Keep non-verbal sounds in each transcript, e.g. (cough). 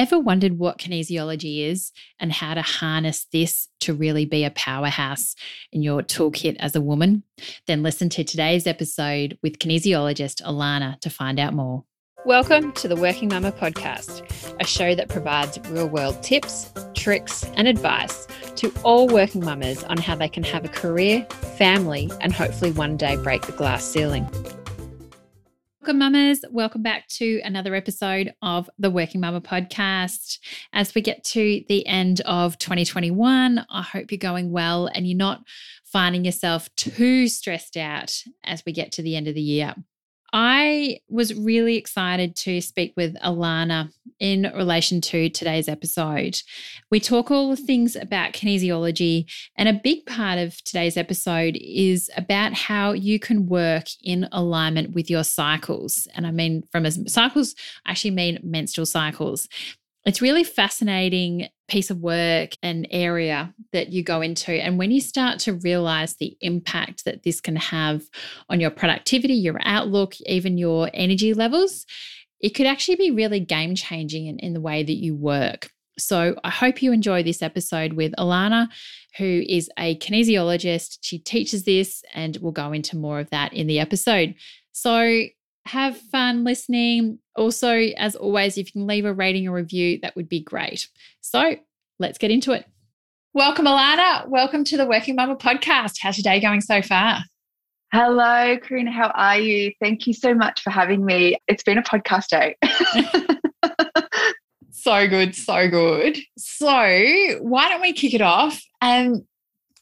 Ever wondered what kinesiology is and how to harness this to really be a powerhouse in your toolkit as a woman? Then listen to today's episode with kinesiologist Alana to find out more. Welcome to the Working Mama podcast, a show that provides real world tips, tricks, and advice to all working mamas on how they can have a career, family, and hopefully one day break the glass ceiling. Welcome, mamas. Welcome back to another episode of the Working Mama podcast. As we get to the end of 2021, I hope you're going well and you're not finding yourself too stressed out as we get to the end of the year. I was really excited to speak with Alana in relation to today's episode. We talk all the things about kinesiology, and a big part of today's episode is about how you can work in alignment with your cycles. And I mean, from a cycles, I actually mean menstrual cycles. It's really fascinating piece of work and area that you go into. And when you start to realize the impact that this can have on your productivity, your outlook, even your energy levels, it could actually be really game changing in, in the way that you work. So I hope you enjoy this episode with Alana, who is a kinesiologist. She teaches this, and we'll go into more of that in the episode. So have fun listening. Also, as always, if you can leave a rating or review, that would be great. So let's get into it. Welcome, Alana. Welcome to the Working Mama podcast. How's your day going so far? Hello, Karina. How are you? Thank you so much for having me. It's been a podcast day. (laughs) so good, so good. So, why don't we kick it off? And um,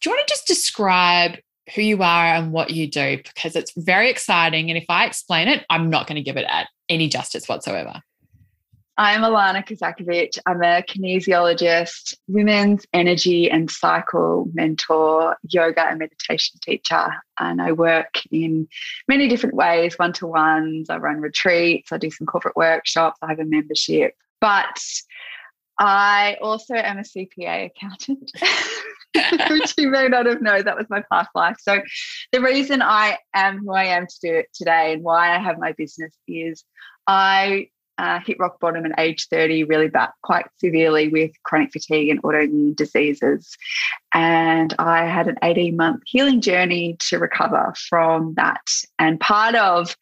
do you want to just describe who you are and what you do because it's very exciting. And if I explain it, I'm not going to give it any justice whatsoever. I'm Alana Kazakovic. I'm a kinesiologist, women's energy and cycle mentor, yoga and meditation teacher. And I work in many different ways one to ones. I run retreats, I do some corporate workshops, I have a membership. But I also am a CPA accountant. (laughs) (laughs) which you may not have known that was my past life. So, the reason I am who I am to do it today and why I have my business is I uh, hit rock bottom at age 30 really bad, quite severely with chronic fatigue and autoimmune diseases. And I had an 18 month healing journey to recover from that. And part of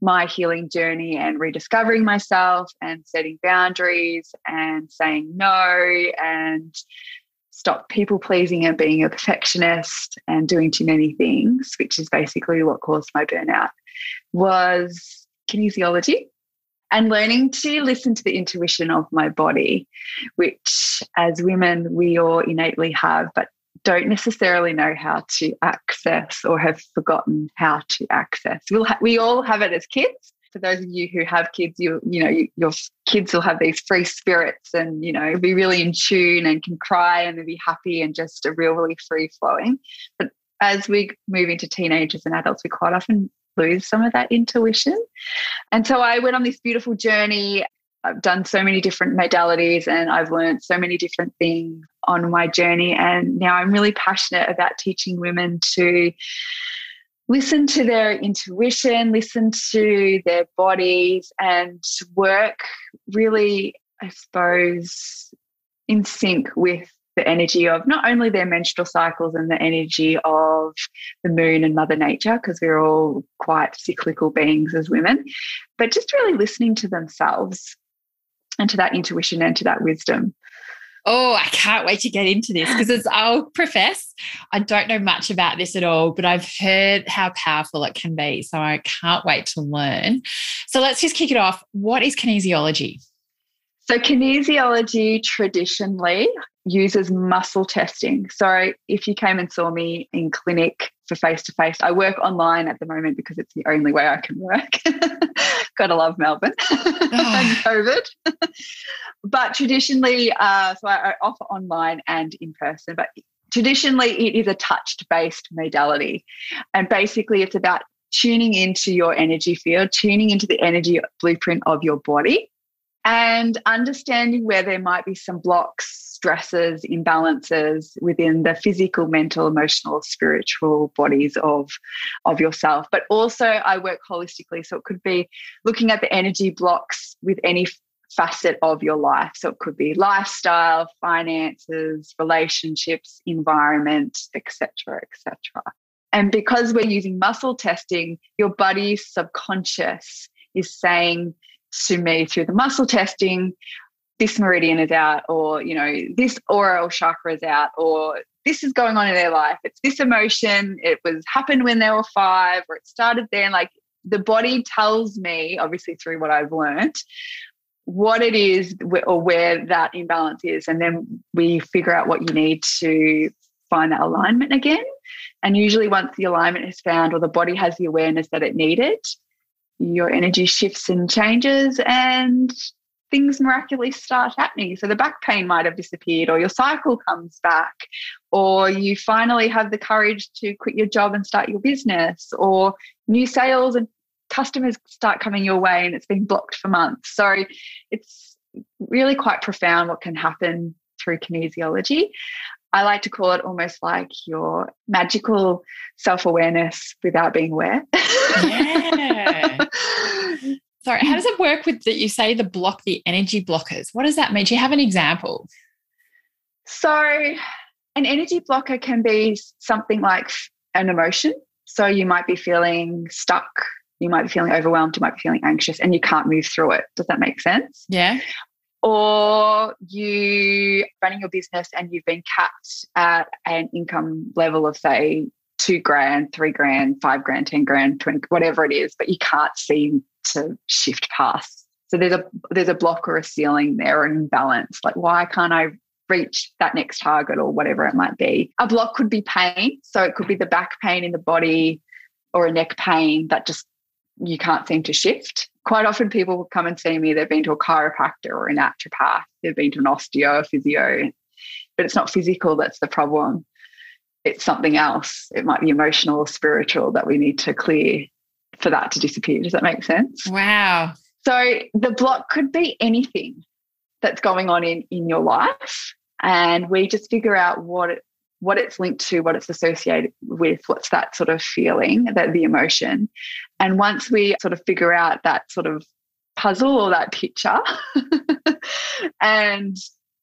my healing journey and rediscovering myself and setting boundaries and saying no and stop people pleasing and being a perfectionist and doing too many things, which is basically what caused my burnout, was kinesiology and learning to listen to the intuition of my body, which as women we all innately have, but don't necessarily know how to access or have forgotten how to access. We'll ha- we all have it as kids, for those of you who have kids, you you know you, your kids will have these free spirits and you know be really in tune and can cry and be happy and just a real really free flowing. But as we move into teenagers and adults, we quite often lose some of that intuition. And so I went on this beautiful journey. I've done so many different modalities and I've learned so many different things on my journey. And now I'm really passionate about teaching women to listen to their intuition, listen to their bodies, and work really, I suppose, in sync with the energy of not only their menstrual cycles and the energy of the moon and Mother Nature, because we're all quite cyclical beings as women, but just really listening to themselves and to that intuition and to that wisdom. Oh, I can't wait to get into this because I'll profess I don't know much about this at all, but I've heard how powerful it can be. So I can't wait to learn. So let's just kick it off. What is kinesiology? So, kinesiology traditionally uses muscle testing. So, if you came and saw me in clinic for face to face, I work online at the moment because it's the only way I can work. (laughs) Gotta love Melbourne (laughs) ah. and COVID. But traditionally, uh, so I, I offer online and in person, but traditionally it is a touch based modality. And basically, it's about tuning into your energy field, tuning into the energy blueprint of your body, and understanding where there might be some blocks, stresses, imbalances within the physical, mental, emotional, spiritual bodies of, of yourself. But also, I work holistically. So it could be looking at the energy blocks with any facet of your life. So it could be lifestyle, finances, relationships, environment, etc., etc. And because we're using muscle testing, your body's subconscious is saying to me through the muscle testing, this meridian is out, or you know, this oral chakra is out, or this is going on in their life. It's this emotion. It was happened when they were five, or it started then. Like the body tells me, obviously through what I've learned, what it is or where that imbalance is. And then we figure out what you need to find that alignment again. And usually, once the alignment is found or the body has the awareness that it needed, your energy shifts and changes, and things miraculously start happening. So the back pain might have disappeared, or your cycle comes back, or you finally have the courage to quit your job and start your business, or new sales and customers start coming your way and it's been blocked for months. So it's really quite profound what can happen through kinesiology. I like to call it almost like your magical self awareness without being aware. Yeah. Sorry, how does it work with that? You say the block, the energy blockers. What does that mean? Do you have an example? So, an energy blocker can be something like an emotion. So, you might be feeling stuck, you might be feeling overwhelmed, you might be feeling anxious, and you can't move through it. Does that make sense? Yeah. Or you running your business and you've been capped at an income level of, say, two grand, three grand, five grand, 10 grand, 20, whatever it is, but you can't seem to shift past. So there's a there's a block or a ceiling there, an imbalance. Like why can't I reach that next target or whatever it might be? A block could be pain. So it could be the back pain in the body or a neck pain that just you can't seem to shift. Quite often people will come and see me, they've been to a chiropractor or a naturopath, they've been to an osteo, physio, but it's not physical that's the problem it's something else. It might be emotional or spiritual that we need to clear for that to disappear. Does that make sense? Wow. So the block could be anything that's going on in, in your life. And we just figure out what it, what it's linked to, what it's associated with, what's that sort of feeling, that the emotion. And once we sort of figure out that sort of puzzle or that picture (laughs) and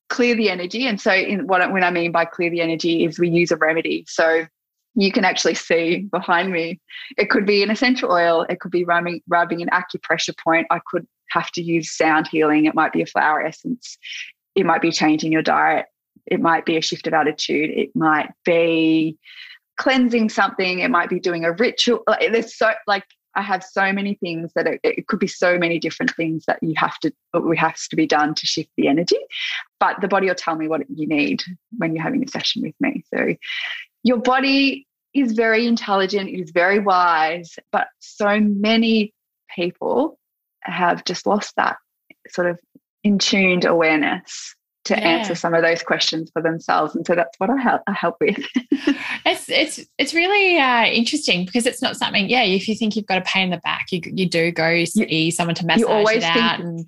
clear the energy. And so, in what when I mean by clear the energy is we use a remedy. So you can actually see behind me. It could be an essential oil. It could be rubbing rubbing an acupressure point. I could have to use sound healing. It might be a flower essence. It might be changing your diet. It might be a shift of attitude. It might be cleansing something. It might be doing a ritual. There's so like I have so many things that it, it, could be so many different things that you have to, we have to be done to shift the energy. But the body will tell me what you need when you're having a session with me. So your body is very intelligent, it is very wise, but so many people have just lost that sort of in tuned awareness to yeah. answer some of those questions for themselves and so that's what i help, I help with (laughs) it's it's it's really uh, interesting because it's not something yeah if you think you've got a pain in the back you, you do go see you, someone to massage you always it out and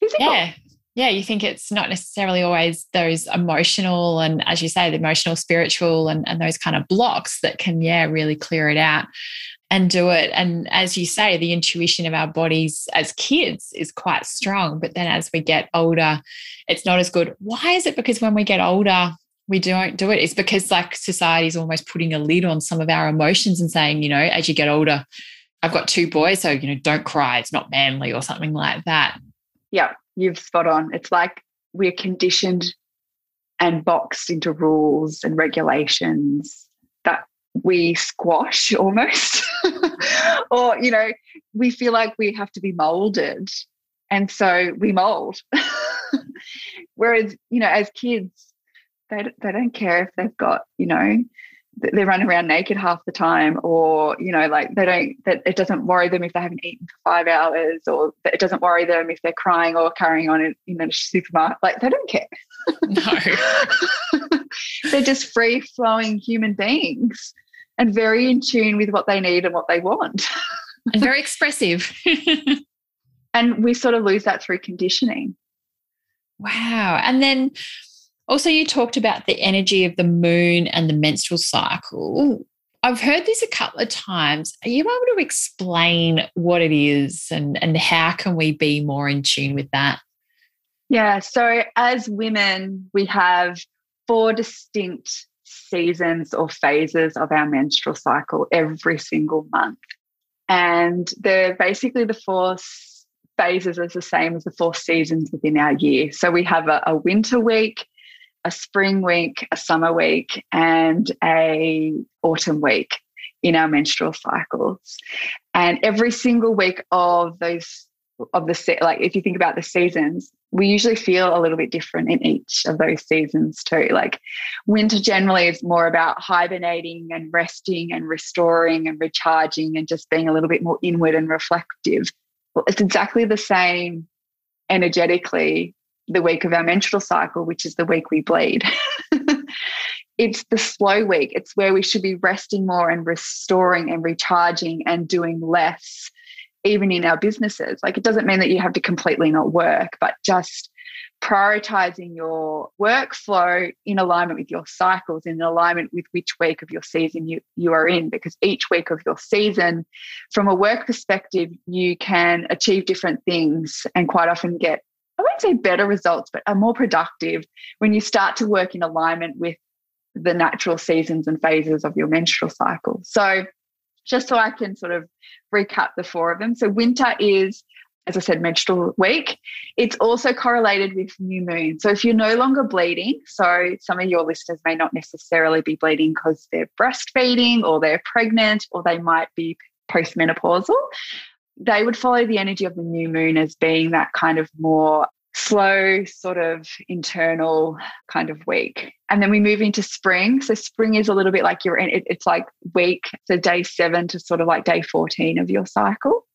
physical. yeah yeah you think it's not necessarily always those emotional and as you say the emotional spiritual and, and those kind of blocks that can yeah really clear it out and do it. And as you say, the intuition of our bodies as kids is quite strong. But then as we get older, it's not as good. Why is it? Because when we get older, we don't do it. It's because like society is almost putting a lid on some of our emotions and saying, you know, as you get older, I've got two boys, so you know, don't cry. It's not manly or something like that. Yeah, you've spot on. It's like we're conditioned and boxed into rules and regulations that we squash (laughs) almost (laughs) or you know we feel like we have to be molded and so we mold (laughs) whereas you know as kids they, they don't care if they've got you know they run around naked half the time or you know like they don't that it doesn't worry them if they haven't eaten for five hours or it doesn't worry them if they're crying or carrying on in, in a supermarket like they don't care no (laughs) they're just free flowing human beings and very in tune with what they need and what they want. and very expressive. (laughs) and we sort of lose that through conditioning. Wow. And then also, you talked about the energy of the moon and the menstrual cycle. I've heard this a couple of times. Are you able to explain what it is and, and how can we be more in tune with that? Yeah. So as women, we have four distinct seasons or phases of our menstrual cycle every single month. And they're basically the four phases are the same as the four seasons within our year. So we have a, a winter week, a spring week, a summer week, and a autumn week in our menstrual cycles. And every single week of those of the like if you think about the seasons we usually feel a little bit different in each of those seasons too like winter generally is more about hibernating and resting and restoring and recharging and just being a little bit more inward and reflective well, it's exactly the same energetically the week of our menstrual cycle which is the week we bleed (laughs) it's the slow week it's where we should be resting more and restoring and recharging and doing less even in our businesses. Like it doesn't mean that you have to completely not work, but just prioritizing your workflow in alignment with your cycles, in alignment with which week of your season you, you are in, because each week of your season, from a work perspective, you can achieve different things and quite often get, I won't say better results, but are more productive when you start to work in alignment with the natural seasons and phases of your menstrual cycle. So just so I can sort of recap the four of them. So winter is, as I said, menstrual week. It's also correlated with new moon. So if you're no longer bleeding, so some of your listeners may not necessarily be bleeding because they're breastfeeding or they're pregnant or they might be postmenopausal. They would follow the energy of the new moon as being that kind of more slow, sort of internal kind of week. And then we move into spring. So spring is a little bit like you're in, it, it's like week, so day seven to sort of like day 14 of your cycle.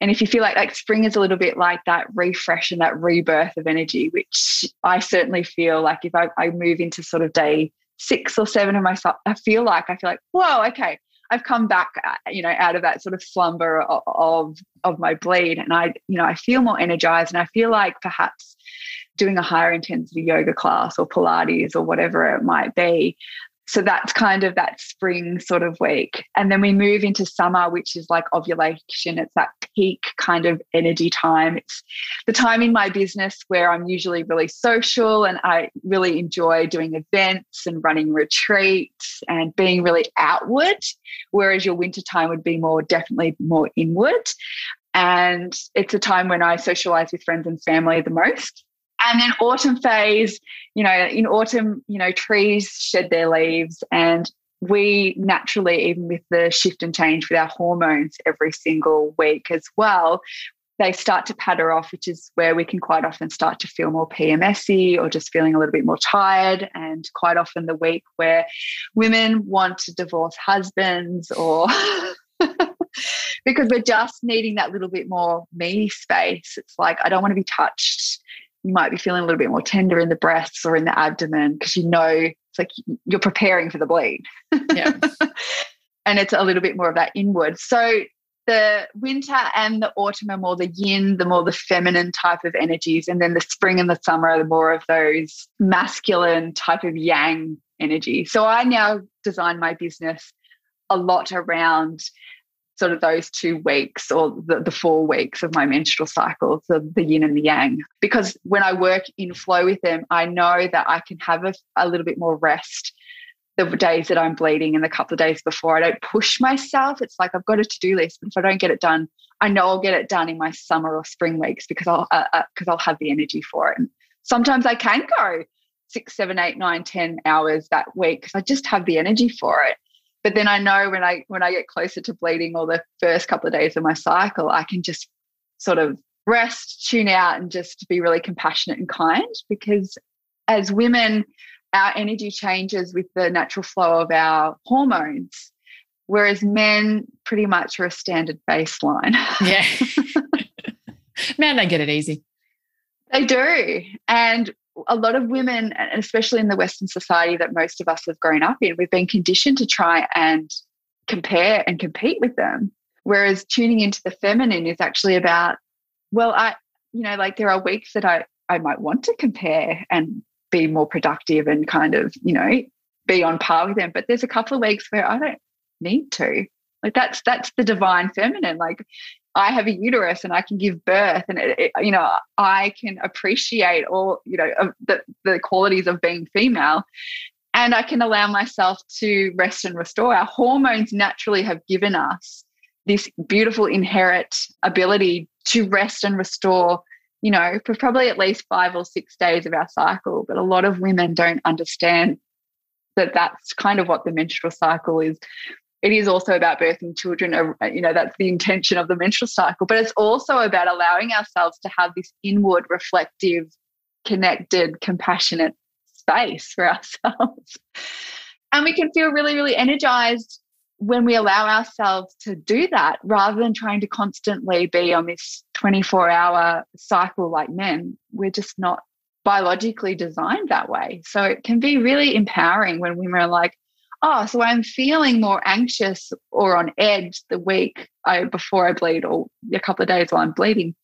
And if you feel like like spring is a little bit like that refresh and that rebirth of energy, which I certainly feel like if I, I move into sort of day six or seven of myself, I feel like I feel like, whoa, okay, I've come back, uh, you know, out of that sort of slumber of, of, of my bleed, and I, you know, I feel more energized, and I feel like perhaps doing a higher intensity yoga class or Pilates or whatever it might be, so that's kind of that spring sort of week. And then we move into summer, which is like ovulation. It's that peak kind of energy time. It's the time in my business where I'm usually really social and I really enjoy doing events and running retreats and being really outward, whereas your winter time would be more definitely more inward. And it's a time when I socialize with friends and family the most. And then autumn phase, you know, in autumn, you know, trees shed their leaves and we naturally, even with the shift and change with our hormones every single week as well, they start to patter off, which is where we can quite often start to feel more PMSy or just feeling a little bit more tired. And quite often the week where women want to divorce husbands or (laughs) because we're just needing that little bit more me space. It's like, I don't want to be touched you might be feeling a little bit more tender in the breasts or in the abdomen because you know it's like you're preparing for the bleed. Yeah. (laughs) and it's a little bit more of that inward. So the winter and the autumn are more the yin, the more the feminine type of energies. And then the spring and the summer are more of those masculine type of yang energy. So I now design my business a lot around sort of those two weeks or the, the four weeks of my menstrual cycle, so the yin and the yang. Because when I work in flow with them, I know that I can have a, a little bit more rest the days that I'm bleeding and the couple of days before. I don't push myself. It's like I've got a to do list, but if I don't get it done, I know I'll get it done in my summer or spring weeks because I'll because uh, uh, I'll have the energy for it. And sometimes I can go six, seven, eight, nine, ten hours that week because I just have the energy for it but then i know when i when i get closer to bleeding or the first couple of days of my cycle i can just sort of rest tune out and just be really compassionate and kind because as women our energy changes with the natural flow of our hormones whereas men pretty much are a standard baseline. Yeah. (laughs) (laughs) Man they get it easy. They do. And a lot of women, and especially in the Western society that most of us have grown up in, we've been conditioned to try and compare and compete with them. Whereas tuning into the feminine is actually about, well, I, you know, like there are weeks that I, I might want to compare and be more productive and kind of, you know, be on par with them. But there's a couple of weeks where I don't need to. Like that's that's the divine feminine. Like I have a uterus and I can give birth, and it, it, you know I can appreciate all you know the the qualities of being female, and I can allow myself to rest and restore. Our hormones naturally have given us this beautiful inherent ability to rest and restore. You know, for probably at least five or six days of our cycle, but a lot of women don't understand that that's kind of what the menstrual cycle is it is also about birthing children. Uh, you know, that's the intention of the menstrual cycle, but it's also about allowing ourselves to have this inward, reflective, connected, compassionate space for (laughs) ourselves. And we can feel really, really energized when we allow ourselves to do that rather than trying to constantly be on this 24 hour cycle like men. We're just not biologically designed that way. So it can be really empowering when women are like, oh, so I'm feeling more anxious or on edge the week I, before I bleed or a couple of days while I'm bleeding,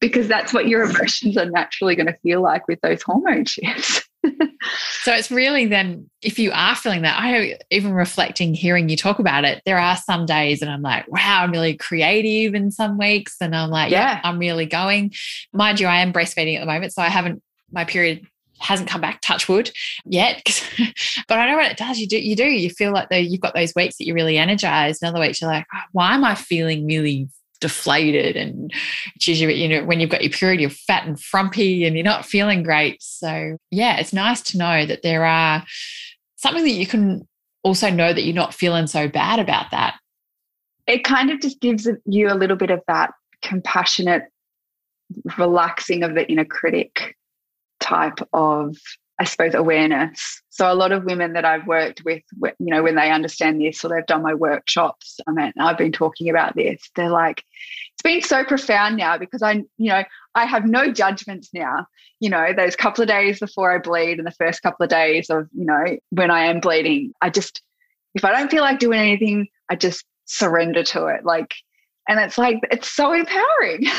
because that's what your (laughs) emotions are naturally going to feel like with those hormone shifts. (laughs) so it's really then if you are feeling that i even reflecting hearing you talk about it there are some days and i'm like wow i'm really creative in some weeks and i'm like yeah, yeah i'm really going mind you i am breastfeeding at the moment so i haven't my period hasn't come back touch wood yet. (laughs) But i know what it does you do you do you feel like though you've got those weeks that you're really energized and other weeks you're like oh, why am i feeling really deflated? And you know when you've got your period you're fat and frumpy and you're not feeling great. So yeah it's nice to know that there are something that you can also know that you're not feeling so bad about that. It kind of just gives you a little bit of that compassionate relaxing of the inner critic type of I suppose awareness. So a lot of women that I've worked with, you know, when they understand this or they've done my workshops, I mean, I've been talking about this. They're like, it's been so profound now because I, you know, I have no judgments now. You know, those couple of days before I bleed and the first couple of days of, you know, when I am bleeding, I just, if I don't feel like doing anything, I just surrender to it. Like and it's like it's so empowering (laughs)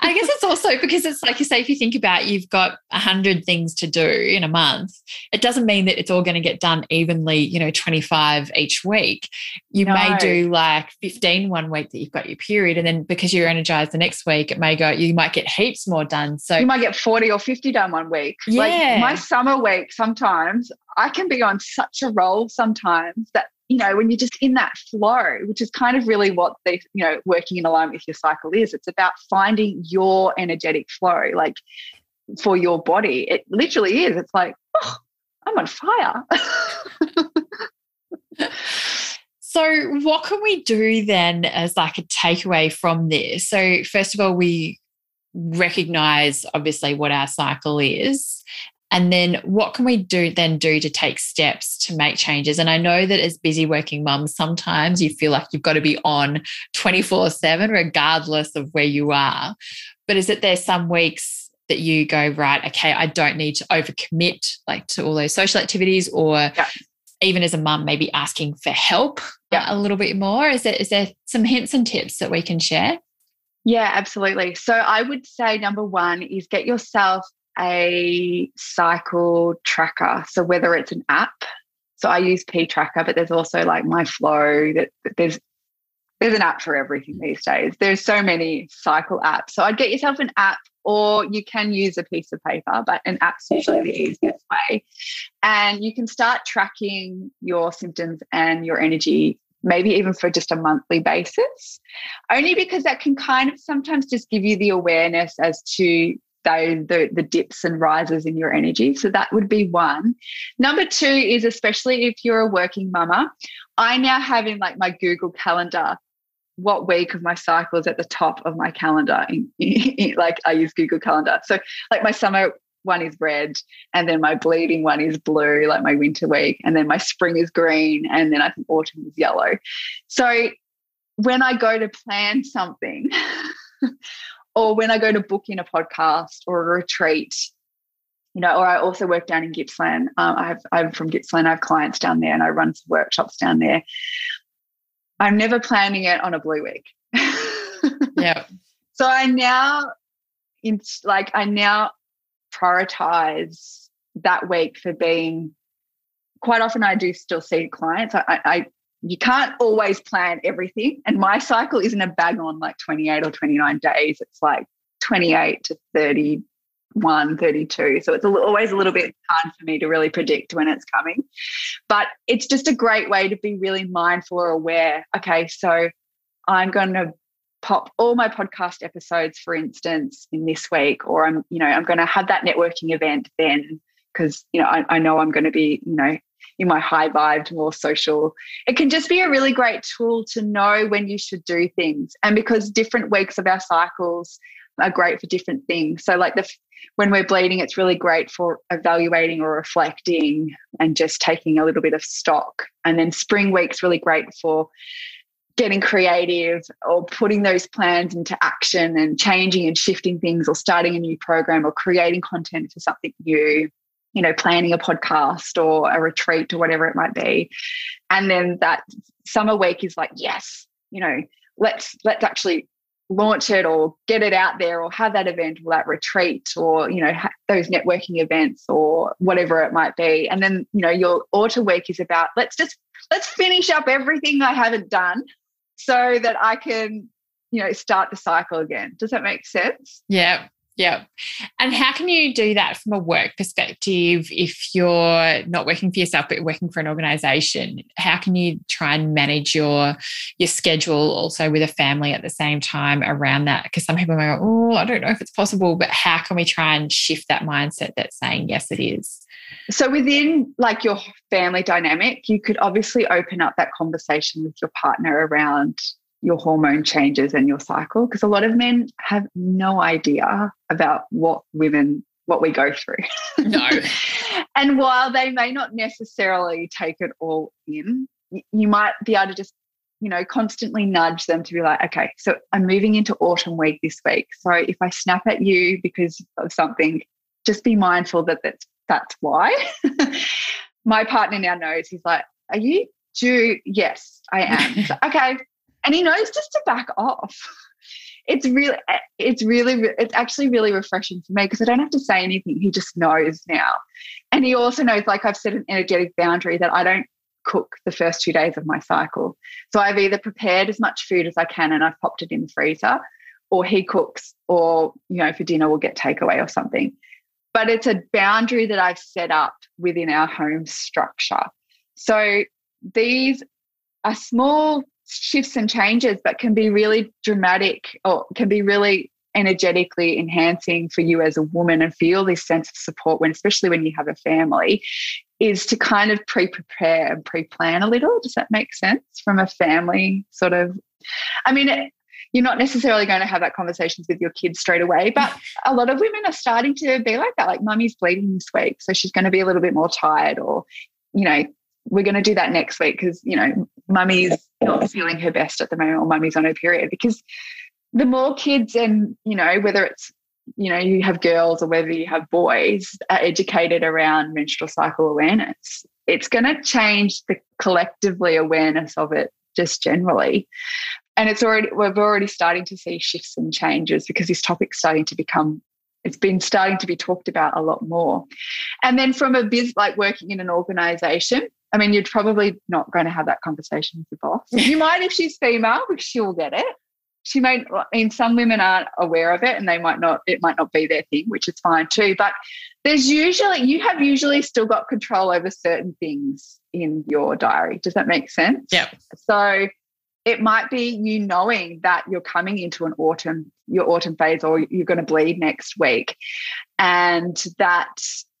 i guess it's also because it's like you say if you think about you've got a hundred things to do in a month it doesn't mean that it's all going to get done evenly you know 25 each week you no. may do like 15 one week that you've got your period and then because you're energized the next week it may go you might get heaps more done so you might get 40 or 50 done one week yeah. like my summer week sometimes i can be on such a roll sometimes that you know, when you're just in that flow, which is kind of really what the, you know, working in alignment with your cycle is. It's about finding your energetic flow, like for your body. It literally is. It's like, oh, I'm on fire. (laughs) so, what can we do then as like a takeaway from this? So, first of all, we recognize obviously what our cycle is and then what can we do then do to take steps to make changes? And I know that as busy working mums, sometimes you feel like you've got to be on 24 7, regardless of where you are. But is it there some weeks that you go, right, okay, I don't need to overcommit like to all those social activities or yeah. even as a mum, maybe asking for help yeah. a little bit more? Is there, is there some hints and tips that we can share? Yeah, absolutely. So I would say number one is get yourself a cycle tracker. So whether it's an app, so I use P Tracker, but there's also like my flow. That there's there's an app for everything these days. There's so many cycle apps. So I'd get yourself an app, or you can use a piece of paper, but an app's usually the easiest way. And you can start tracking your symptoms and your energy maybe even for just a monthly basis, only because that can kind of sometimes just give you the awareness as to those the, the dips and rises in your energy. So that would be one. Number two is especially if you're a working mama, I now have in like my Google calendar what week of my cycle is at the top of my calendar. (laughs) Like I use Google Calendar. So like my summer one is red and then my bleeding one is blue like my winter week and then my spring is green and then i think autumn is yellow so when i go to plan something (laughs) or when I go to book in a podcast or a retreat, you know, or I also work down in Gippsland. Um, I have, I'm from Gippsland. I have clients down there, and I run some workshops down there. I'm never planning it on a blue week. (laughs) yeah. So I now, in like, I now prioritize that week for being. Quite often, I do still see clients. I, I you can't always plan everything. And my cycle isn't a bang on like 28 or 29 days. It's like 28 to 31, 32. So it's always a little bit hard for me to really predict when it's coming. But it's just a great way to be really mindful or aware. Okay, so I'm going to pop all my podcast episodes, for instance, in this week, or I'm, you know, I'm going to have that networking event then because, you know, I, I know I'm going to be, you know, in my high vibed, more social. It can just be a really great tool to know when you should do things. And because different weeks of our cycles are great for different things. So, like the when we're bleeding, it's really great for evaluating or reflecting and just taking a little bit of stock. And then spring week's really great for getting creative or putting those plans into action and changing and shifting things or starting a new program or creating content for something new you know planning a podcast or a retreat or whatever it might be and then that summer week is like yes you know let's let's actually launch it or get it out there or have that event or that retreat or you know those networking events or whatever it might be and then you know your autumn week is about let's just let's finish up everything i haven't done so that I can, you know, start the cycle again. Does that make sense? Yeah. Yeah. And how can you do that from a work perspective if you're not working for yourself but working for an organization? How can you try and manage your your schedule also with a family at the same time around that? Because some people go, oh, I don't know if it's possible, but how can we try and shift that mindset that's saying yes, it is? So within like your family dynamic, you could obviously open up that conversation with your partner around your hormone changes and your cycle because a lot of men have no idea about what women what we go through. No. (laughs) and while they may not necessarily take it all in, you might be able to just you know constantly nudge them to be like okay so i'm moving into autumn week this week so if i snap at you because of something just be mindful that that's that's why. (laughs) My partner now knows. He's like, Are you due? Yes, I am. so, okay. And he knows just to back off. It's really, it's really, it's actually really refreshing for me because I don't have to say anything. He just knows now. And he also knows, like, I've set an energetic boundary that I don't cook the first two days of my cycle. So I've either prepared as much food as I can and I've popped it in the freezer, or he cooks, or, you know, for dinner we'll get takeaway or something but it's a boundary that I've set up within our home structure. So these are small shifts and changes, but can be really dramatic or can be really energetically enhancing for you as a woman and feel this sense of support when especially when you have a family is to kind of pre-prepare and pre-plan a little does that make sense from a family sort of i mean you're not necessarily going to have that conversations with your kids straight away. But a lot of women are starting to be like that. Like, mummy's bleeding this week, so she's going to be a little bit more tired, or, you know, we're going to do that next week because, you know, mummy's not feeling her best at the moment, or mummy's on her period. Because the more kids, and, you know, whether it's you know you have girls or whether you have boys are educated around menstrual cycle awareness it's going to change the collectively awareness of it just generally and it's already we're already starting to see shifts and changes because this topic's starting to become it's been starting to be talked about a lot more and then from a biz like working in an organization i mean you're probably not going to have that conversation with your boss. (laughs) You might if she's female because she'll get it. She may i mean some women aren't aware of it and they might not it might not be their thing which is fine too but there's usually you have usually still got control over certain things in your diary. Does that make sense? Yeah. So it might be you knowing that you're coming into an autumn your autumn phase or you're going to bleed next week and that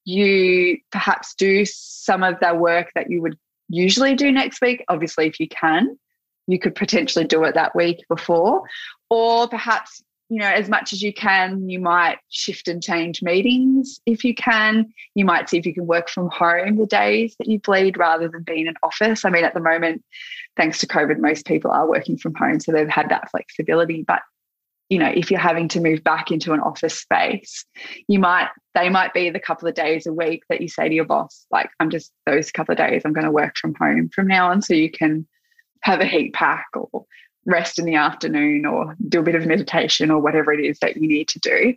you perhaps do some of the work that you would usually do next week obviously if you can you could potentially do it that week before or perhaps you know, as much as you can, you might shift and change meetings if you can. You might see if you can work from home the days that you bleed rather than being in office. I mean, at the moment, thanks to COVID, most people are working from home, so they've had that flexibility. But you know, if you're having to move back into an office space, you might they might be the couple of days a week that you say to your boss, like, I'm just those couple of days I'm going to work from home from now on, so you can have a heat pack or rest in the afternoon or do a bit of meditation or whatever it is that you need to do.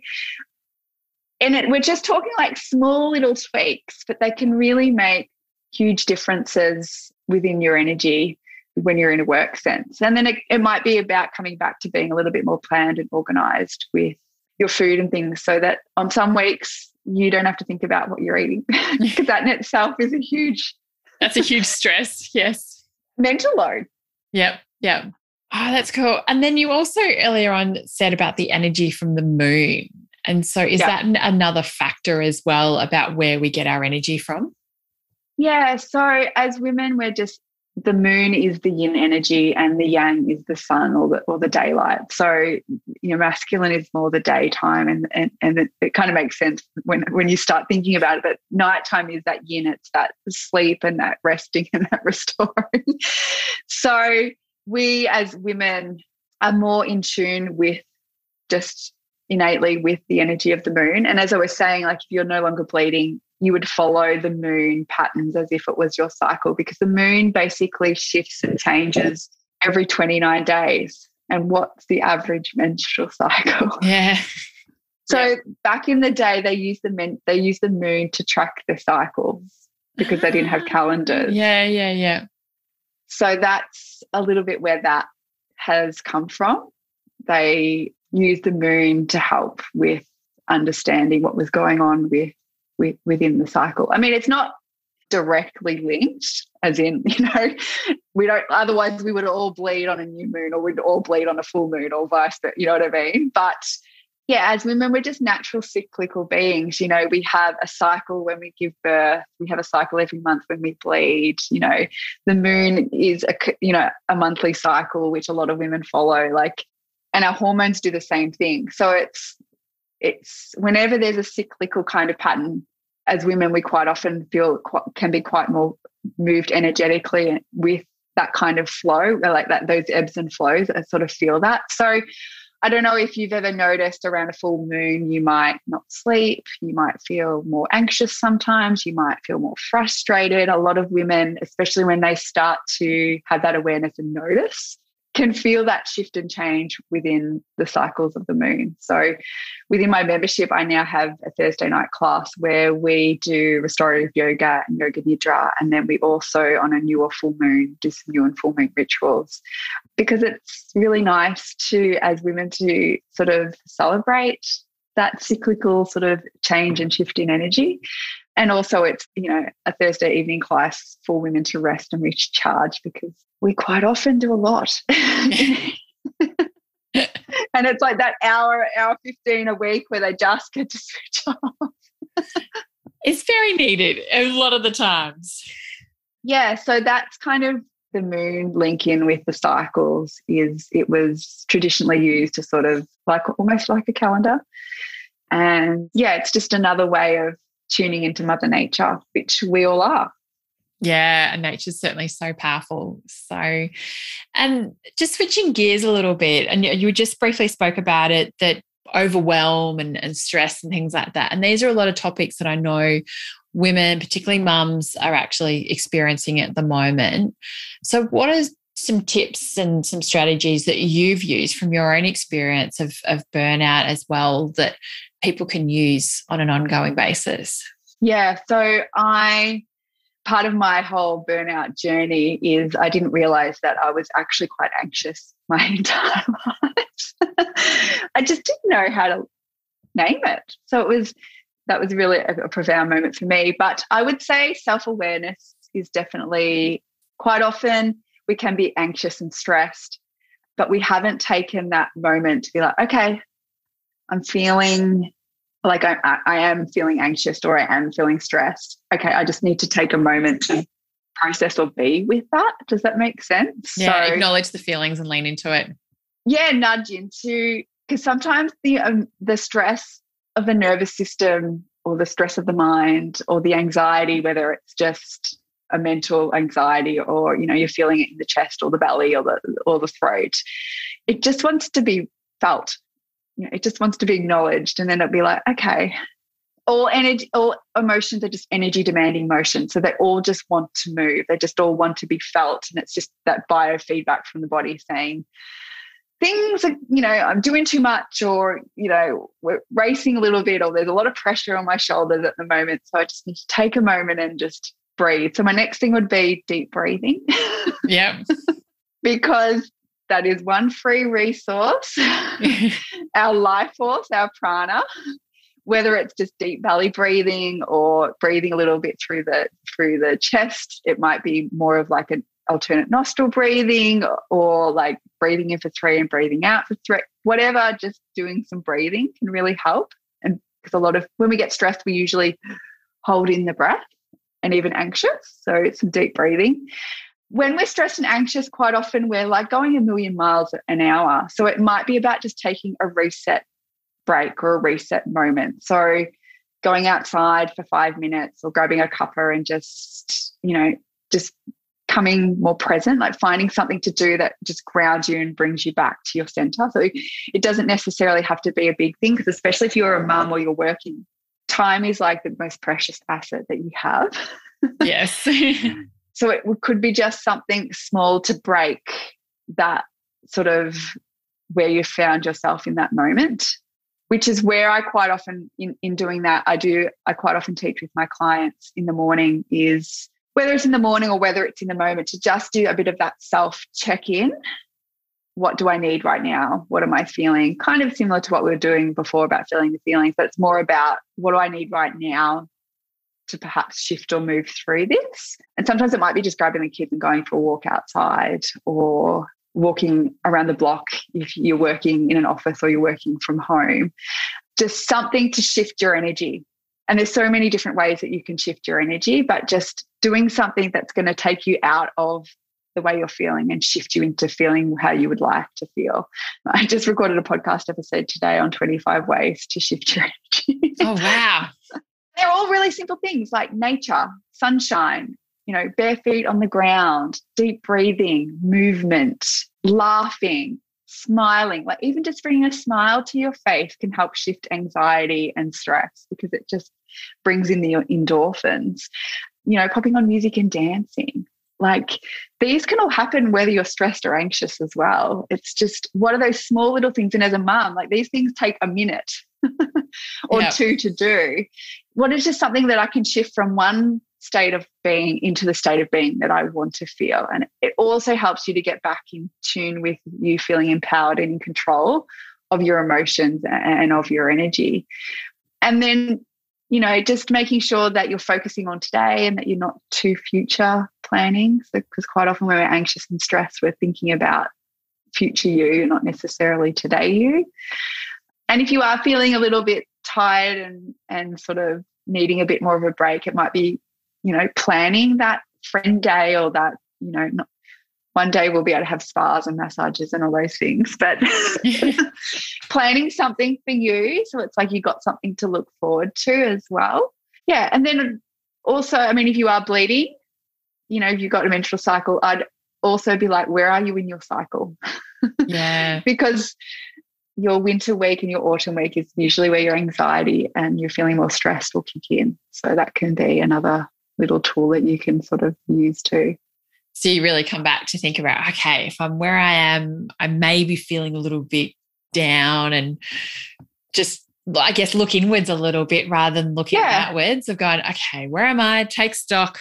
And it, we're just talking like small little tweaks, but they can really make huge differences within your energy when you're in a work sense. And then it, it might be about coming back to being a little bit more planned and organized with your food and things so that on some weeks you don't have to think about what you're eating. (laughs) Because that in itself is a huge that's a huge stress yes. mental load. Yep yep. Oh that's cool. And then you also earlier on said about the energy from the moon. And so is yep. that another factor as well about where we get our energy from? Yeah so as women we're just the moon is the yin energy and the yang is the sun or the or the daylight. So you know, masculine is more the daytime, and and, and it, it, kind of makes sense when when you start thinking about it. But nighttime is that yin, it's that sleep and that resting (laughs) and that restoring. (laughs) so we as women are more in tune with just innately with the energy of the moon. And as I was saying, like if you're no longer bleeding, you would follow the moon patterns as if it was your cycle because the moon basically shifts and changes every 29 days. And what's the average menstrual cycle? (laughs) Yeah. So back in the day, they used the men, they used the moon to track the cycles because they didn't have ah, calendars. Yeah, yeah, yeah. So that's a little bit where that has come from. They used the moon to help with understanding what was going on with with, within the cycle. I mean, it's not directly linked, as in, (laughs) you know, we don't, otherwise we would all bleed on a new moon or we'd all bleed on a full moon or vice versa, you know what I mean? But yeah, as women, we're just natural cyclical beings. You know, we have a cycle when we give birth. We have a cycle every month when we bleed. You know, the moon is a you know a monthly cycle, which a lot of women follow. Like, and our hormones do the same thing. So it's it's whenever there's a cyclical kind of pattern, as women, we quite often feel quite, can be quite more moved energetically with that kind of flow, like that those ebbs and flows. I sort of feel that. So I don't know if you've ever noticed around a full moon, you might not sleep, you might feel more anxious sometimes, you might feel more frustrated. A lot of women, especially when they start to have that awareness and notice, can feel that shift and change within the cycles of the moon. So, within my membership, I now have a Thursday night class where we do restorative yoga and yoga nidra. And then we also, on a new or full moon, do some new and full moon rituals because it's really nice to, as women, to sort of celebrate that cyclical sort of change and shift in energy. And also, it's you know a Thursday evening class for women to rest and recharge because we quite often do a lot. (laughs) and it's like that hour, hour 15 a week where they just get to switch off. it's very needed a lot of the times. Yeah. So that's kind of the moon link in with the cycles is it was traditionally used to sort of like almost like a calendar. And yeah, it's just another way of tuning into Mother Nature, which we all are. Yeah, and nature's certainly so powerful. So, and just switching gears a little bit, and you just briefly spoke about it that overwhelm and, and stress and things like that. And these are a lot of topics that I know women, particularly mums, are actually experiencing at the moment. So, what are some tips and some strategies that you've used from your own experience of, of burnout as well that people can use on an ongoing basis? Yeah, so I part of my whole burnout journey is I didn't realize that I was actually quite anxious my (laughs) entire life. (laughs) I just didn't know how to name it. So it was that was really a, a profound moment for me. But I would say self-awareness is definitely quite often we can be anxious and stressed, but we haven't taken that moment to be like, okay, I'm feeling like I, I am feeling anxious or I am feeling stressed. Okay, I just need to take a moment to process or be with that. Does that make sense? Yeah, so, acknowledge the feelings and lean into it. Yeah, nudge into because sometimes the um, the stress of the nervous system or the stress of the mind or the anxiety, whether it's just a mental anxiety or you know you're feeling it in the chest or the belly or the or the throat, it just wants to be felt you know, it just wants to be acknowledged. And then it'll be like, okay, all energy, all emotions are just energy demanding motion. So they all just want to move. They just all want to be felt. And it's just that biofeedback from the body saying, things are, you know, I'm doing too much or, you know, we're racing a little bit or there's a lot of pressure on my shoulders at the moment. So I just need to take a moment and just breathe. So my next thing would be deep breathing. Yeah. (laughs) because that is one free resource, (laughs) our life force, our prana, whether it's just deep belly breathing or breathing a little bit through the through the chest. It might be more of like an alternate nostril breathing or like breathing in for three and breathing out for three, whatever, just doing some breathing can really help. And because a lot of when we get stressed, we usually hold in the breath and even anxious. So it's some deep breathing. When we're stressed and anxious, quite often we're like going a million miles an hour. So it might be about just taking a reset break or a reset moment. So going outside for five minutes or grabbing a cuppa and just, you know, just coming more present, like finding something to do that just grounds you and brings you back to your center. So it doesn't necessarily have to be a big thing, because especially if you're a mum or you're working, time is like the most precious asset that you have. (laughs) Yes. (laughs) so it could be just something small to break that sort of where you found yourself in that moment which is where I quite often in, in doing that I do I quite often teach with my clients in the morning is whether it's in the morning or whether it's in the moment, to just do a bit of that self check in. What do I need right now? What am I feeling? Kind of similar to what we were doing before about feeling the feelings, but it's more about what do I need right now to perhaps shift or move through this. And sometimes it might be just grabbing the kids and going for a walk outside or walking around the block if you're working in an office or you're working from home. Just something to shift your energy and there's so many different ways that you can shift your energy, but just doing something that's going to take you out of the way you're feeling and shift you into feeling how you would like to feel. (laughs) I just recorded a podcast episode today on 25 ways to shift your (laughs) energy. Oh, wow. (laughs) They're all really simple things like nature, sunshine, you know, bare feet on the ground, deep breathing, movement, laughing, smiling, like even just bringing a smile to your face can help shift anxiety and stress because it just brings in the endorphins. You know, popping on music and dancing. Like these can all happen whether you're stressed or anxious as well. It's just what are those small little things? And as a mum, like these things take a minute (laughs) or yep. two to do. What is just something that I can shift from one state of being into the state of being that I want to feel. And it also helps you to get back in tune with you feeling empowered and in control of your emotions and of your energy. And then, you know, just making sure that you're focusing on today and that you're not too future planning. So, because quite often when we're anxious and stressed, we're thinking about future you, not necessarily today you. And if you are feeling a little bit tired and and sort of needing a bit more of a break, it might be you know, planning that friend day or that, you know, not, one day we'll be able to have spas and massages and all those things, but (laughs) (laughs) planning something for you. So it's like you got something to look forward to as well. Yeah. And then also, I mean, if you are bleeding, you know, if you've got a menstrual cycle, I'd also be like, where are you in your cycle? (laughs) Yeah. because your winter week and your autumn week is usually where your anxiety and you're feeling more stressed will kick in. So that can be another little tool that you can sort of use too. So you really come back to think about, okay, if I'm where I am, I may be feeling a little bit down and just I guess look inwards a little bit rather than looking yeah. outwards of going, okay, where am I? Take stock.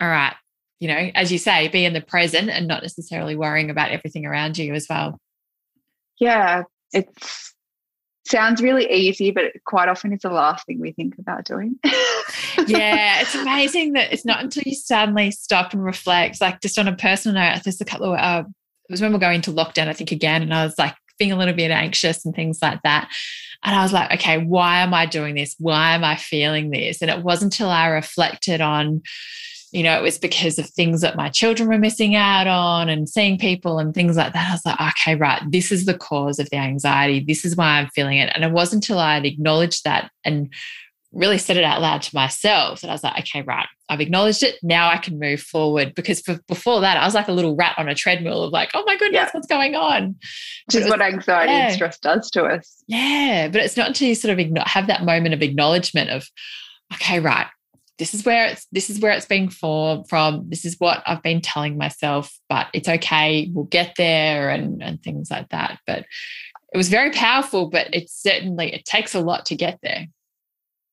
All right. You know, as you say, be in the present and not necessarily worrying about everything around you as well. Yeah. it sounds really easy, but quite often it's the last thing we think about doing. (laughs) yeah, it's amazing that it's not until you suddenly stop and reflect. Like just on a personal note, there's a couple of uh, it was when we're going to lockdown, I think again, and I was like being a little bit anxious and things like that. And I was like, okay, why am I doing this? Why am I feeling this? And it wasn't until I reflected on you know, it was because of things that my children were missing out on and seeing people and things like that. I was like, okay, right, this is the cause of the anxiety. This is why I'm feeling it. And it wasn't until I had acknowledged that and really said it out loud to myself that I was like, okay, right, I've acknowledged it. Now I can move forward. Because for, before that, I was like a little rat on a treadmill of like, oh my goodness, yeah. what's going on? Which is was, what anxiety yeah. and stress does to us. Yeah. But it's not until you sort of have that moment of acknowledgement of, okay, right, this is where it's this is where it's being formed from this is what i've been telling myself but it's okay we'll get there and and things like that but it was very powerful but it certainly it takes a lot to get there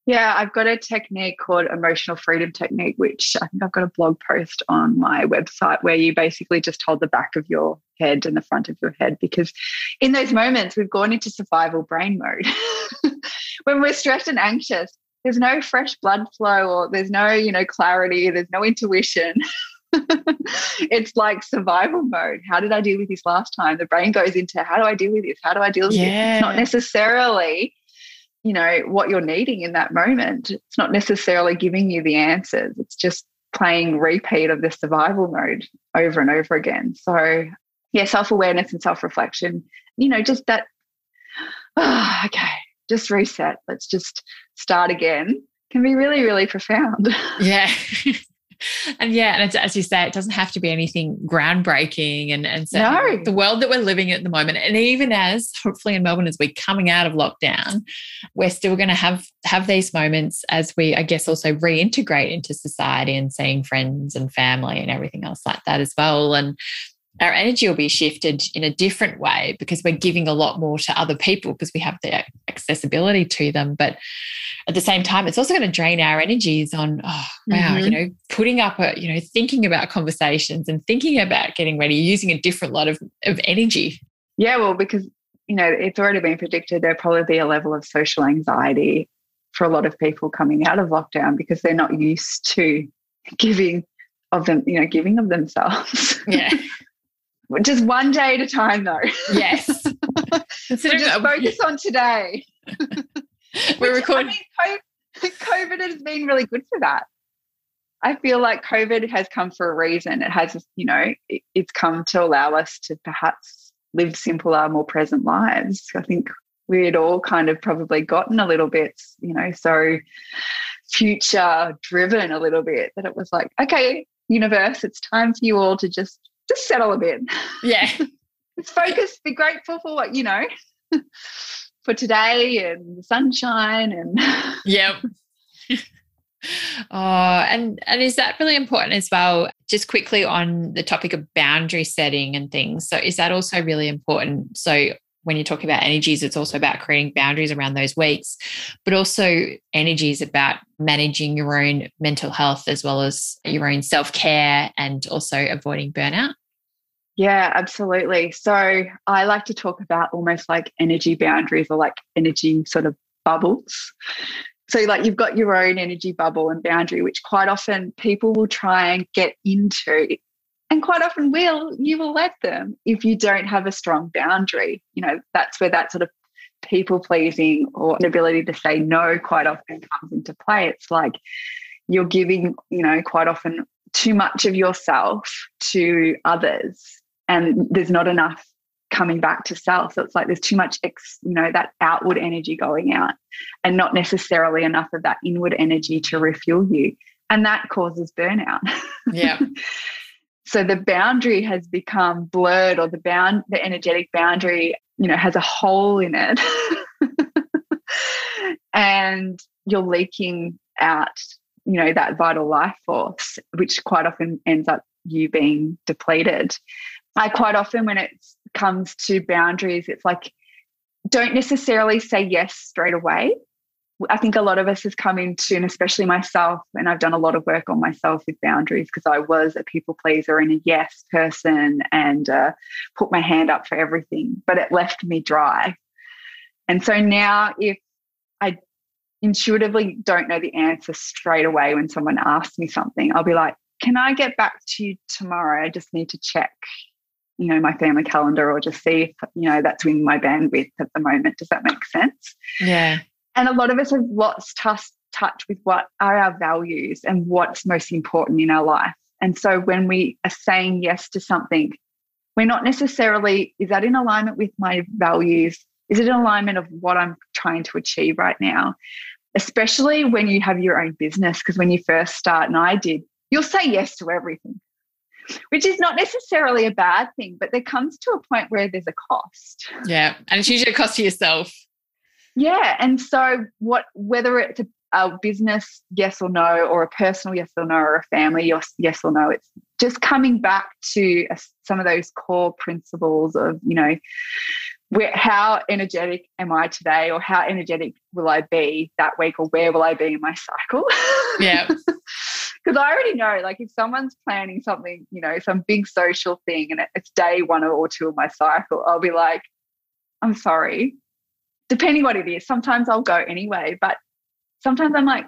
Yeah, I've got a technique called emotional freedom technique, which I think I've got a blog post on my website where you basically just hold the back of your head and the front of your head because in those moments we've gone into survival brain mode. (laughs) when we're stressed and anxious, there's no fresh blood flow or there's no, you know, clarity, there's no intuition. (laughs) it's like survival mode. How did I deal with this last time? The brain goes into how do I deal with this? How do I deal with yeah. this? It's not necessarily you know what you're needing in that moment it's not necessarily giving you the answers it's just playing repeat of the survival mode over and over again so yeah self-awareness and self-reflection you know just that oh, (sighs) okay just reset let's just start again can be really really profound (laughs) yeah (laughs) and yeah, and as you say, it doesn't have to be anything groundbreaking. And and so no. the world that we're living in at the moment, and even as hopefully in Melbourne as we're coming out of lockdown, we're still going to have have these moments as we, I guess, also reintegrate into society and seeing friends and family and everything else like that as well. And our energy will be shifted in a different way because we're giving a lot more to other people because we have the accessibility to them. But at the same time, it's also going to drain our energies on, oh, wow, mm-hmm. you know, putting up a, you know, thinking about conversations and thinking about getting ready, using a different lot of, of energy. Yeah, well, because, you know, it's already been predicted there'll probably be a level of social anxiety for a lot of people coming out of lockdown because they're not used to giving of them, you know, giving of themselves. Yeah. (laughs) Just one day at a time, though. Yes. (laughs) Considering just focus on today. We're recording. I mean, COVID has been really good for that. I feel like COVID has come for a reason. It has, you know, it's come to allow us to perhaps live simpler, more present lives. I think we had all kind of probably gotten a little bit, you know, so future driven a little bit that it was like, okay, universe, it's time for you all to just just settle a bit. Yeah. (laughs) just focus, be grateful for what, you know (laughs) for today and the sunshine and (laughs) yep oh and and is that really important as well just quickly on the topic of boundary setting and things so is that also really important so when you talk about energies it's also about creating boundaries around those weeks but also energies about managing your own mental health as well as your own self-care and also avoiding burnout yeah, absolutely. So I like to talk about almost like energy boundaries or like energy sort of bubbles. So, like, you've got your own energy bubble and boundary, which quite often people will try and get into, and quite often will, you will let them if you don't have a strong boundary. You know, that's where that sort of people pleasing or an ability to say no quite often comes into play. It's like you're giving, you know, quite often too much of yourself to others and there's not enough coming back to self. So it's like there's too much, ex, you know, that outward energy going out and not necessarily enough of that inward energy to refuel you. And that causes burnout. Yeah. (laughs) so the boundary has become blurred or the bound, the energetic boundary, you know, has a hole in it. (laughs) and you're leaking out, you know, that vital life force, which quite often ends up you being depleted. I quite often, when it comes to boundaries, it's like, don't necessarily say yes straight away. I think a lot of us has come into, and especially myself, and I've done a lot of work on myself with boundaries because I was a people pleaser and a yes person and uh, put my hand up for everything, but it left me dry. And so now, if I intuitively don't know the answer straight away when someone asks me something, I'll be like, can I get back to you tomorrow? I just need to check you know my family calendar or just see if you know that's in my bandwidth at the moment does that make sense yeah and a lot of us have lost touch, with what are our values and what's most important in our life and so when we are saying yes to something we're not necessarily is that in alignment with my values is it in alignment of what i'm trying to achieve right now especially when you have your own business because when you first start and i did you'll say yes to everything which is not necessarily a bad thing, but there comes to a point where there's a cost. Yeah. And it's usually a cost to yourself. Yeah. And so what whether it's a, a business yes or no, or a personal yes or no, or a family yes, or no, it's just coming back to a, some of those core principles of, you know, where, how energetic am I today, or how energetic will I be that week, or where will I be in my cycle? (laughs) Yeah. Because I already know, like, if someone's planning something, you know, some big social thing, and it's day one or two of my cycle, I'll be like, I'm sorry. Depending what it is, sometimes I'll go anyway, but sometimes I'm like,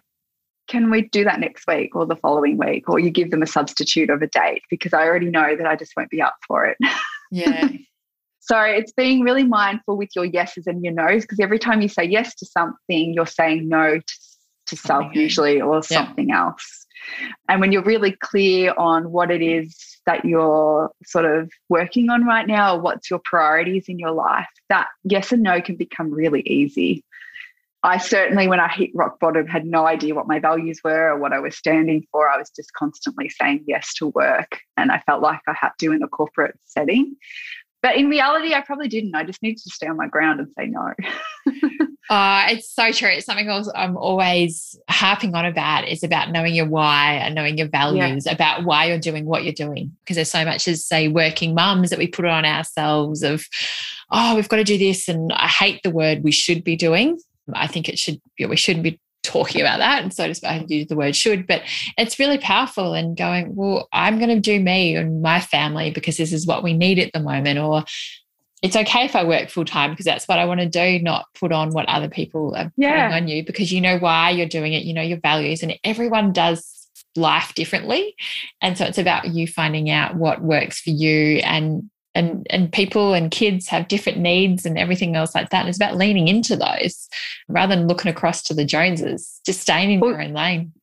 can we do that next week or the following week? Or you give them a substitute of a date because I already know that I just won't be up for it. Yeah. (laughs) so it's being really mindful with your yeses and your nos because every time you say yes to something, you're saying no to, to self, usually, or yeah. something else. And when you're really clear on what it is that you're sort of working on right now, or what's your priorities in your life, that yes and no can become really easy. I certainly, when I hit rock bottom, had no idea what my values were or what I was standing for. I was just constantly saying yes to work. And I felt like I had to in a corporate setting. But in reality, I probably didn't. I just needed to stay on my ground and say no. (laughs) uh, it's so true. It's something I'm always harping on about is about knowing your why and knowing your values, yeah. about why you're doing what you're doing. Because there's so much as, say, working mums that we put on ourselves of, oh, we've got to do this. And I hate the word we should be doing I think it should, we shouldn't be talking about that. And so to speak, I use the word should, but it's really powerful and going, well, I'm going to do me and my family because this is what we need at the moment. Or it's okay if I work full time because that's what I want to do, not put on what other people are yeah. putting on you because you know why you're doing it, you know your values, and everyone does life differently. And so it's about you finding out what works for you and and and people and kids have different needs and everything else like that. And it's about leaning into those rather than looking across to the Joneses, just staying in well, your own lane.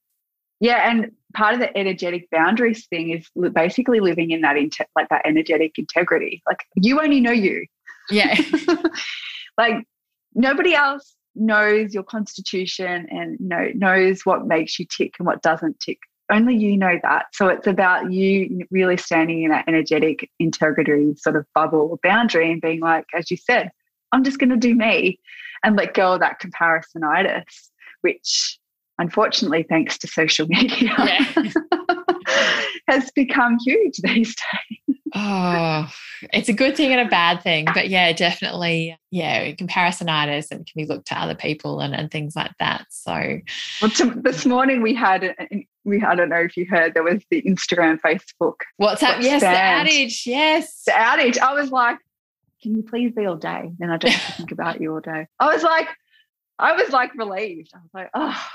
Yeah, and part of the energetic boundaries thing is basically living in that inte- like that energetic integrity. Like you only know you. Yeah. (laughs) like nobody else knows your constitution and you know knows what makes you tick and what doesn't tick only you know that. So it's about you really standing in that energetic integrity sort of bubble or boundary and being like, as you said, I'm just going to do me and let go of that comparisonitis, which unfortunately, thanks to social media, yeah. (laughs) has become huge these days. Oh, it's a good thing and a bad thing. But yeah, definitely, yeah, comparisonitis and can be looked to other people and, and things like that. So, well, to, this morning we had, we I don't know if you heard, there was the Instagram, Facebook. What's that? Yes, the outage. Yes. The outage. I was like, can you please be all day? Then I don't have to think about you all day. I was like, I was like relieved. I was like, oh,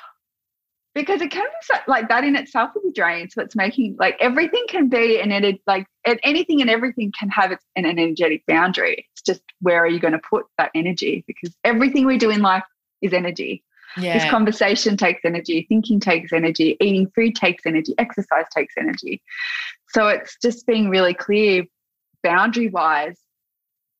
because it can be like that in itself will be drained. So it's making like everything can be an edit, like anything and everything can have its, an, an energetic boundary. It's just where are you going to put that energy? Because everything we do in life is energy. Yeah. This conversation takes energy, thinking takes energy, eating food takes energy, exercise takes energy. So it's just being really clear boundary wise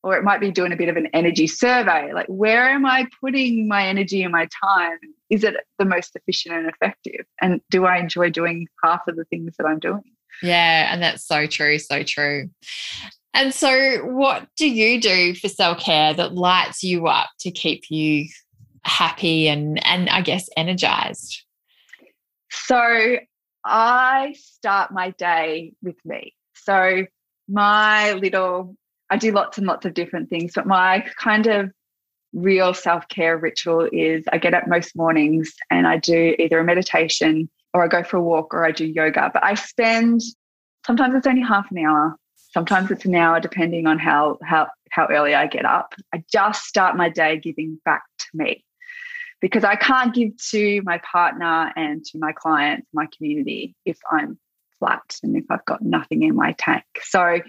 or it might be doing a bit of an energy survey like where am i putting my energy and my time is it the most efficient and effective and do i enjoy doing half of the things that i'm doing yeah and that's so true so true and so what do you do for self-care that lights you up to keep you happy and and i guess energized so i start my day with me so my little I do lots and lots of different things, but my kind of real self care ritual is I get up most mornings and I do either a meditation or I go for a walk or I do yoga. But I spend sometimes it's only half an hour, sometimes it's an hour, depending on how how how early I get up. I just start my day giving back to me because I can't give to my partner and to my clients, my community, if I'm flat and if I've got nothing in my tank. So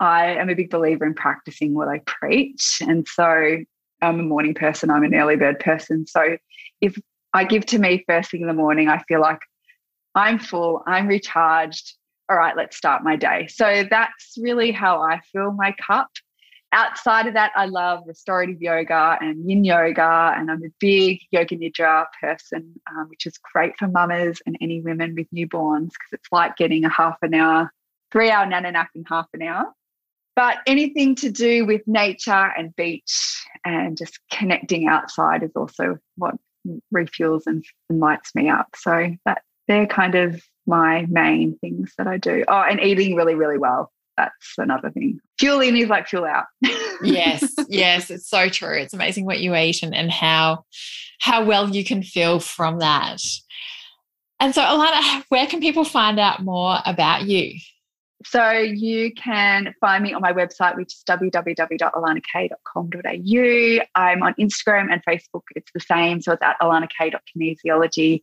I am a big believer in practicing what I preach. And so I'm a morning person, I'm an early bird person. So if I give to me first thing in the morning, I feel like I'm full, I'm recharged. All right, let's start my day. So that's really how I fill my cup. Outside of that, I love restorative yoga and yin yoga, and I'm a big yoga nidra person, um, which is great for mamas and any women with newborns because it's like getting a half an hour, three hour nana nap in half an hour. But anything to do with nature and beach and just connecting outside is also what refuels and, and lights me up. So that they're kind of my main things that I do. Oh, and eating really, really well. That's another thing. Fuel in is like fuel out. (laughs) yes, yes, it's so true. It's amazing what you eat and, and how how well you can feel from that. And so, Alana, where can people find out more about you? So you can find me on my website, which is www.alanak.com.au. I'm on Instagram and Facebook. It's the same. So it's at alanak.kinesiology.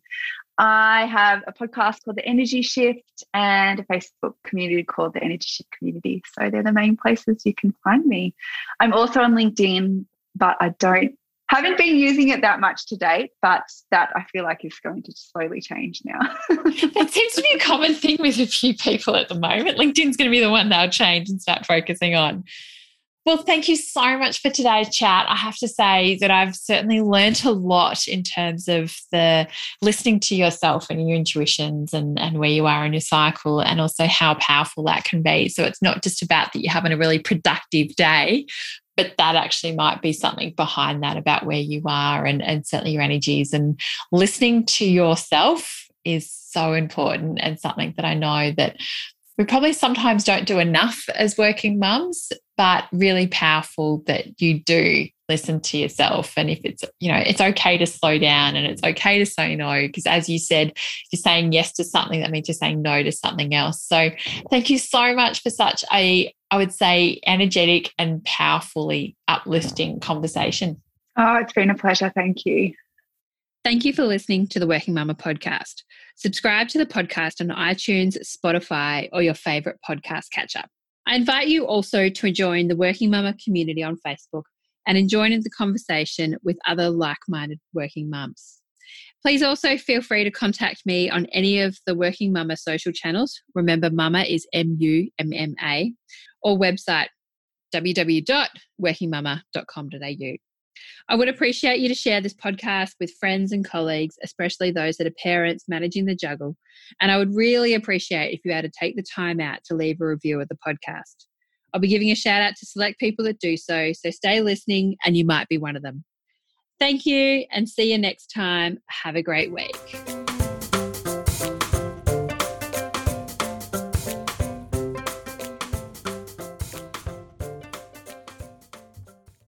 I have a podcast called The Energy Shift and a Facebook community called The Energy Shift Community. So they're the main places you can find me. I'm also on LinkedIn, but I don't haven't been using it that much to date, but that I feel like is going to slowly change now. (laughs) that seems to be a common thing with a few people at the moment. LinkedIn's going to be the one they'll change and start focusing on. Well, thank you so much for today's chat. I have to say that I've certainly learned a lot in terms of the listening to yourself and your intuitions and, and where you are in your cycle, and also how powerful that can be. So it's not just about that you're having a really productive day, but that actually might be something behind that about where you are and, and certainly your energies and listening to yourself is so important and something that I know that we probably sometimes don't do enough as working mums, but really powerful that you do listen to yourself. And if it's, you know, it's okay to slow down and it's okay to say no, because as you said, you're saying yes to something, that means you're saying no to something else. So thank you so much for such a, I would say, energetic and powerfully uplifting conversation. Oh, it's been a pleasure. Thank you. Thank you for listening to the Working Mumma podcast. Subscribe to the podcast on iTunes, Spotify, or your favorite podcast catcher. I invite you also to join the Working Mumma community on Facebook and join in the conversation with other like minded working mums. Please also feel free to contact me on any of the Working Mumma social channels. Remember, Mumma is M U M M A, or website www.workingmumma.com.au. I would appreciate you to share this podcast with friends and colleagues, especially those that are parents managing the juggle. And I would really appreciate if you had to take the time out to leave a review of the podcast. I'll be giving a shout out to select people that do so, so stay listening and you might be one of them. Thank you and see you next time. Have a great week.